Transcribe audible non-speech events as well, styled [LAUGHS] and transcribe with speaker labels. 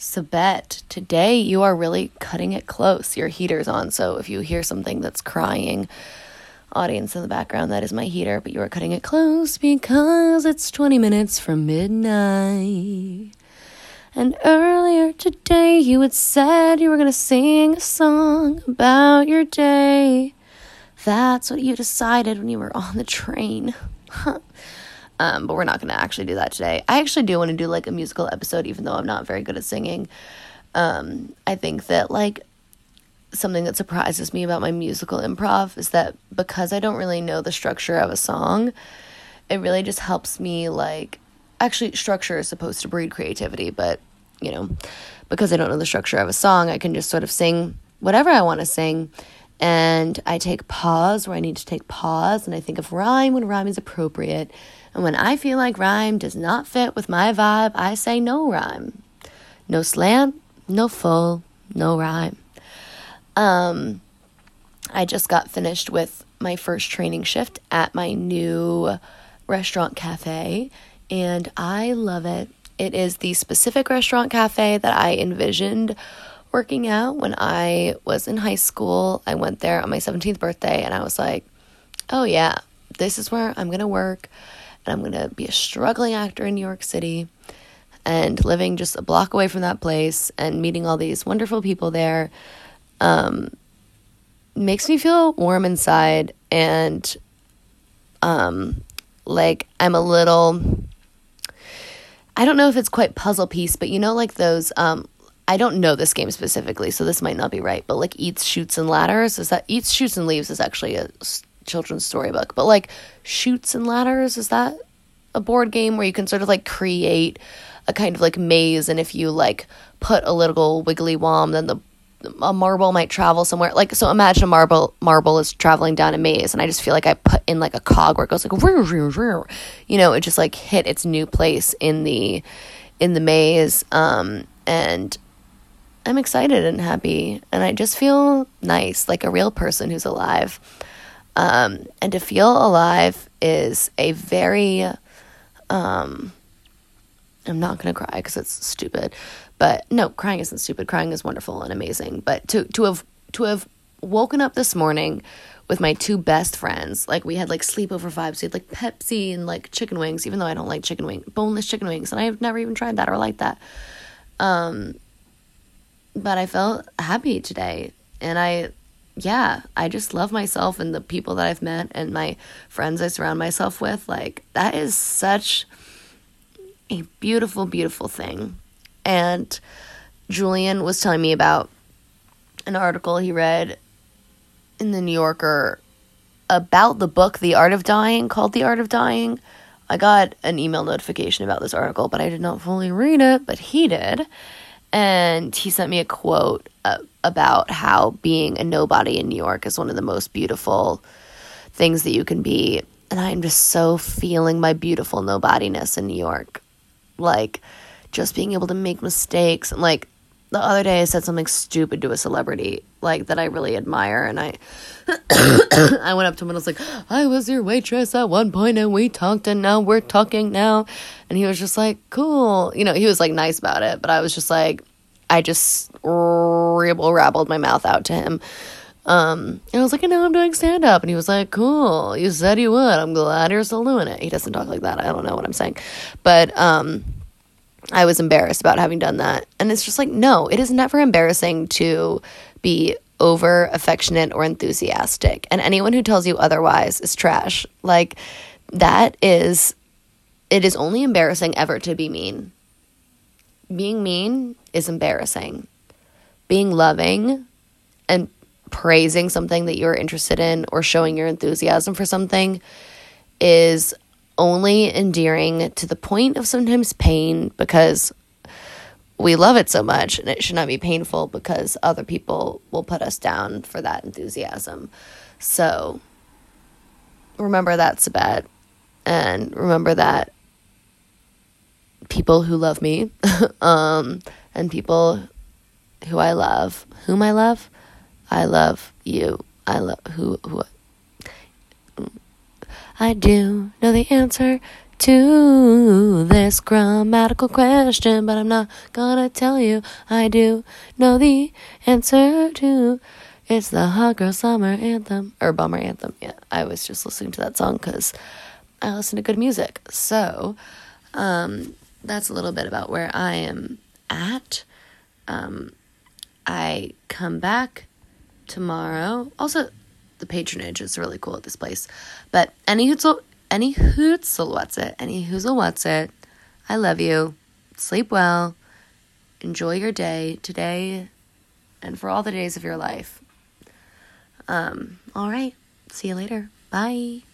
Speaker 1: Sabet, today you are really cutting it close. Your heater's on, so if you hear something that's crying, audience in the background, that is my heater, but you are cutting it close because it's 20 minutes from midnight. And earlier today, you had said you were going to sing a song about your day. That's what you decided when you were on the train. Um, but we're not going to actually do that today. I actually do want to do like a musical episode, even though I'm not very good at singing. Um, I think that like something that surprises me about my musical improv is that because I don't really know the structure of a song, it really just helps me like actually structure is supposed to breed creativity, but you know, because I don't know the structure of a song, I can just sort of sing whatever I want to sing. And I take pause where I need to take pause, and I think of rhyme when rhyme is appropriate. And when I feel like rhyme does not fit with my vibe, I say no rhyme. No slant, no full, no rhyme. Um, I just got finished with my first training shift at my new restaurant cafe, and I love it. It is the specific restaurant cafe that I envisioned working out. when I was in high school. I went there on my 17th birthday, and I was like, oh, yeah, this is where I'm going to work, and I'm going to be a struggling actor in New York City. And living just a block away from that place and meeting all these wonderful people there um, makes me feel warm inside and um, like I'm a little I don't know if it's quite puzzle piece, but you know like those um I don't know this game specifically, so this might not be right, but like Eats Shoots, and Ladders is that Eats Shoots, and Leaves is actually a children's storybook, but like Chutes and Ladders is that a board game where you can sort of like create a kind of like maze and if you like put a little wiggly worm then the a marble might travel somewhere. Like so, imagine a marble marble is traveling down a maze, and I just feel like I put in like a cog where it goes like, you know, it just like hit its new place in the in the maze, um, and I'm excited and happy, and I just feel nice, like a real person who's alive. Um, and to feel alive is a very um, I'm not gonna cry because it's stupid, but no, crying isn't stupid. Crying is wonderful and amazing. But to to have to have woken up this morning with my two best friends, like we had like sleepover vibes. We had like Pepsi and like chicken wings, even though I don't like chicken wing, boneless chicken wings, and I've never even tried that or liked that. Um, but I felt happy today, and I, yeah, I just love myself and the people that I've met and my friends I surround myself with. Like that is such a beautiful, beautiful thing. And Julian was telling me about an article he read in the New Yorker about the book The Art of Dying, called The Art of Dying. I got an email notification about this article, but I did not fully read it, but he did. And he sent me a quote uh, about how being a nobody in New York is one of the most beautiful things that you can be. And I'm just so feeling my beautiful nobodiness in New York. Like, just being able to make mistakes. And like the other day, I said something stupid to a celebrity, like that I really admire, and I, [COUGHS] I went up to him and I was like, "I was your waitress at one point, and we talked, and now we're talking now," and he was just like, "Cool," you know, he was like nice about it, but I was just like, I just rabble rabbled my mouth out to him. Um, and I was like, and now I'm doing stand up. And he was like, cool. You said you would. I'm glad you're still doing it. He doesn't talk like that. I don't know what I'm saying. But, um, I was embarrassed about having done that. And it's just like, no, it is never embarrassing to be over affectionate or enthusiastic. And anyone who tells you otherwise is trash. Like, that is, it is only embarrassing ever to be mean. Being mean is embarrassing. Being loving and praising something that you're interested in or showing your enthusiasm for something is only endearing to the point of sometimes pain because we love it so much and it should not be painful because other people will put us down for that enthusiasm. So remember that, Sabet. And remember that people who love me [LAUGHS] um, and people who I love, whom I love, I love you. I love who who I do know the answer to this grammatical question, but I'm not gonna tell you. I do know the answer to. It's the hot girl summer anthem or bummer anthem. Yeah, I was just listening to that song because I listen to good music. So, um, that's a little bit about where I am at. Um, I come back tomorrow. Also, the patronage is really cool at this place. But any hootzel, any hootzel what's it, any whoozle what's it. I love you. Sleep well. Enjoy your day today and for all the days of your life. Um, all right. See you later. Bye.